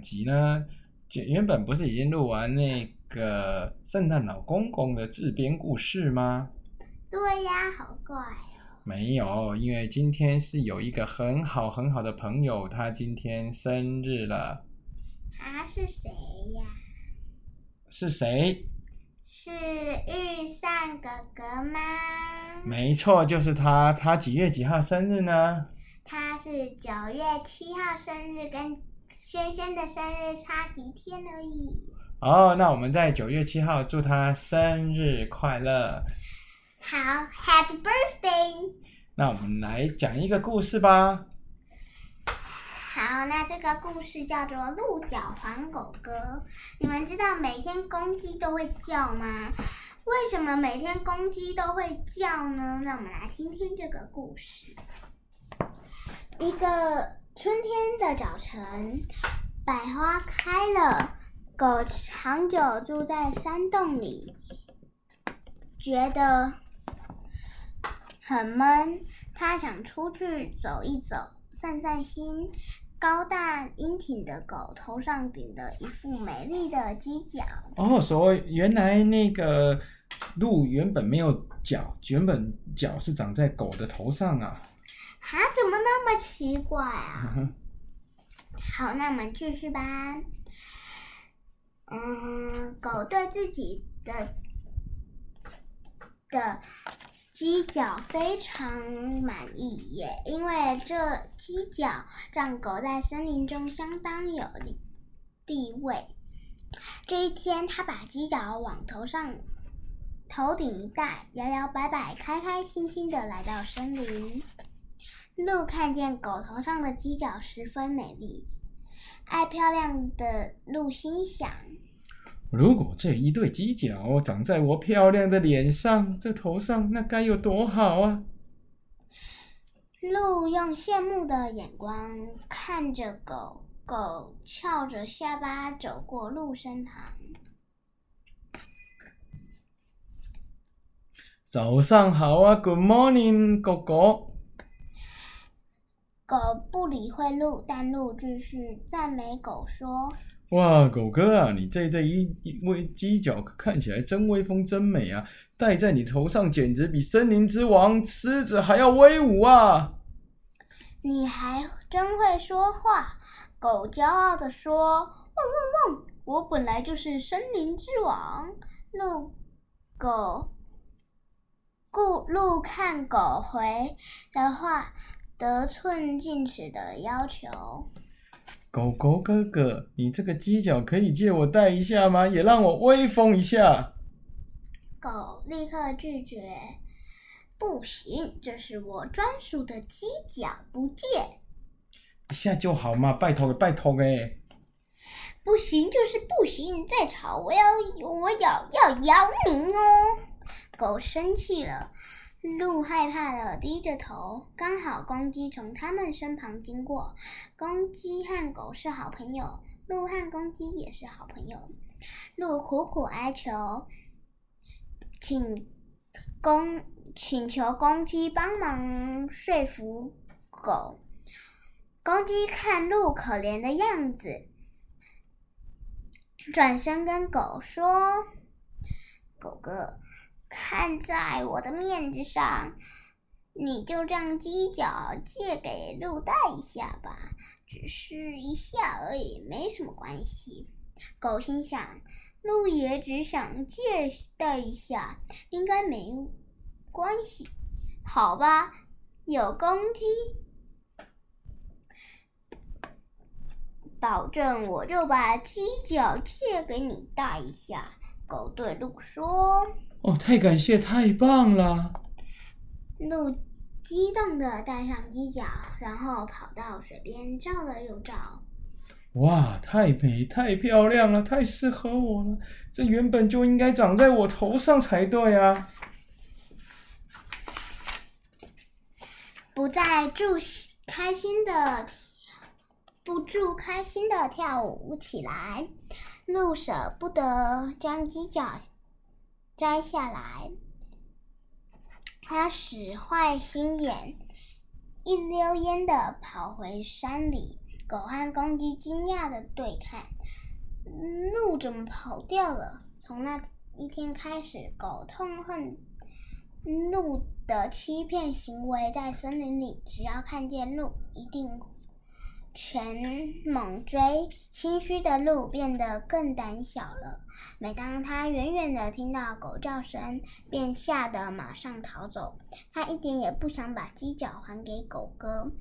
集呢？就原本不是已经录完那个圣诞老公公的自编故事吗？对呀，好怪哦。没有，因为今天是有一个很好很好的朋友，他今天生日了。他是谁呀？是谁？是玉善哥哥吗？没错，就是他。他几月几号生日呢？他是九月七号生日，跟轩轩的生日差几天而已。哦，那我们在九月七号祝他生日快乐。好，Happy Birthday！那我们来讲一个故事吧。好，那这个故事叫做《鹿角黄狗哥》。你们知道每天公鸡都会叫吗？为什么每天公鸡都会叫呢？让我们来听听这个故事。一个春天的早晨，百花开了。狗长久住在山洞里，觉得很闷，它想出去走一走，散散心。高大英挺的狗头上顶着一副美丽的犄角。哦，所以原来那个鹿原本没有角，原本角是长在狗的头上啊。啊，怎么那么奇怪啊？好，那我们继续吧。嗯，狗对自己的的。犄角非常满意，也因为这犄角让狗在森林中相当有地位。这一天，他把犄角往头上头顶一戴，摇摇摆摆，开开心心的来到森林。鹿看见狗头上的犄角十分美丽，爱漂亮的鹿心想。如果这一对犄角长在我漂亮的脸上、这头上，那该有多好啊！鹿用羡慕的眼光看着狗，狗翘着下巴走过鹿身旁。早上好啊，Good morning，狗狗。狗不理会鹿，但鹿继续赞美狗说。哇，狗哥啊，你这对一一位犄角看起来真威风，真美啊！戴在你头上，简直比森林之王狮子还要威武啊！你还真会说话，狗骄傲地说：“汪汪汪！我本来就是森林之王。”鹿狗顾鹿看狗回的话，得寸进尺的要求。狗狗哥哥，你这个犄角可以借我戴一下吗？也让我威风一下。狗立刻拒绝，不行，这是我专属的犄角，不借。一下就好嘛，拜托拜托哎。不行就是不行，再吵我要我咬要咬你哦！狗生气了。鹿害怕的低着头，刚好公鸡从他们身旁经过。公鸡和狗是好朋友，鹿和公鸡也是好朋友。鹿苦苦哀求，请公请求公鸡帮忙说服狗。公鸡看鹿可怜的样子，转身跟狗说：“狗哥。”看在我的面子上，你就让犄角借给鹿带一下吧，只是一下而已，没什么关系。狗心想，鹿也只想借带一下，应该没关系。好吧，有公鸡保证，我就把犄角借给你带一下。狗对鹿说。哦，太感谢，太棒了！鹿激动的戴上犄角，然后跑到水边照了又照。哇，太美，太漂亮了，太适合我了！这原本就应该长在我头上才对啊！不再住开心的，不住开心的跳舞起来。鹿舍不得将犄角。摘下来，他使坏心眼，一溜烟的跑回山里。狗和公鸡惊讶的对看，鹿怎么跑掉了？从那一天开始，狗痛恨鹿的欺骗行为，在森林里，只要看见鹿，一定全猛追。心虚的鹿变得更胆小了。每当它远远的听到狗叫声，便吓得马上逃走。它一点也不想把犄角还给狗哥。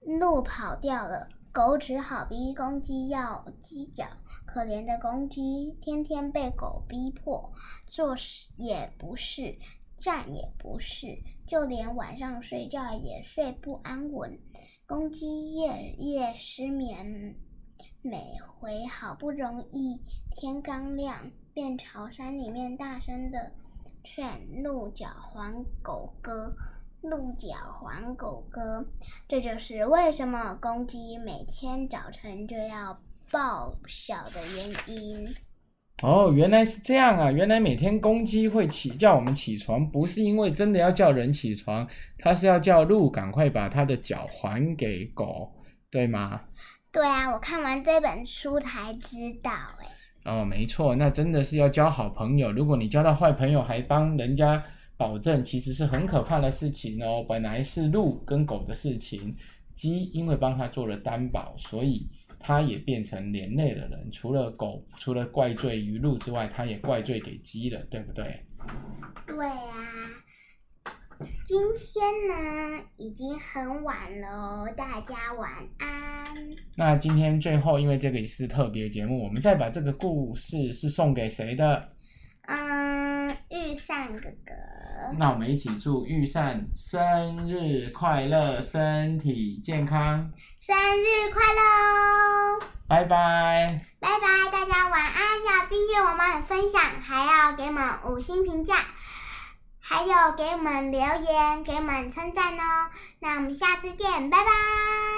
鹿跑掉了，狗只好逼公鸡要犄角。可怜的公鸡，天天被狗逼迫，做事也不是，站也不是，就连晚上睡觉也睡不安稳。公鸡夜夜失眠，每回好不容易天刚亮，便朝山里面大声的劝鹿角还狗哥。鹿角还狗哥，这就是为什么公鸡每天早晨就要报晓的原因。哦，原来是这样啊！原来每天公鸡会起叫我们起床，不是因为真的要叫人起床，它是要叫鹿赶快把它的脚还给狗，对吗？对啊，我看完这本书才知道哎。哦，没错，那真的是要交好朋友。如果你交到坏朋友，还帮人家。保证其实是很可怕的事情哦。本来是鹿跟狗的事情，鸡因为帮他做了担保，所以他也变成连累的人。除了狗，除了怪罪于鹿之外，他也怪罪给鸡了，对不对？对啊。今天呢，已经很晚了，大家晚安。那今天最后，因为这个是特别节目，我们再把这个故事是送给谁的？嗯，玉善哥哥。那我们一起祝玉善生日快乐，身体健康。生日快乐哦！拜拜。拜拜，大家晚安。要订阅我们，分享，还要给我们五星评价，还有给我们留言，给我们称赞哦。那我们下次见，拜拜。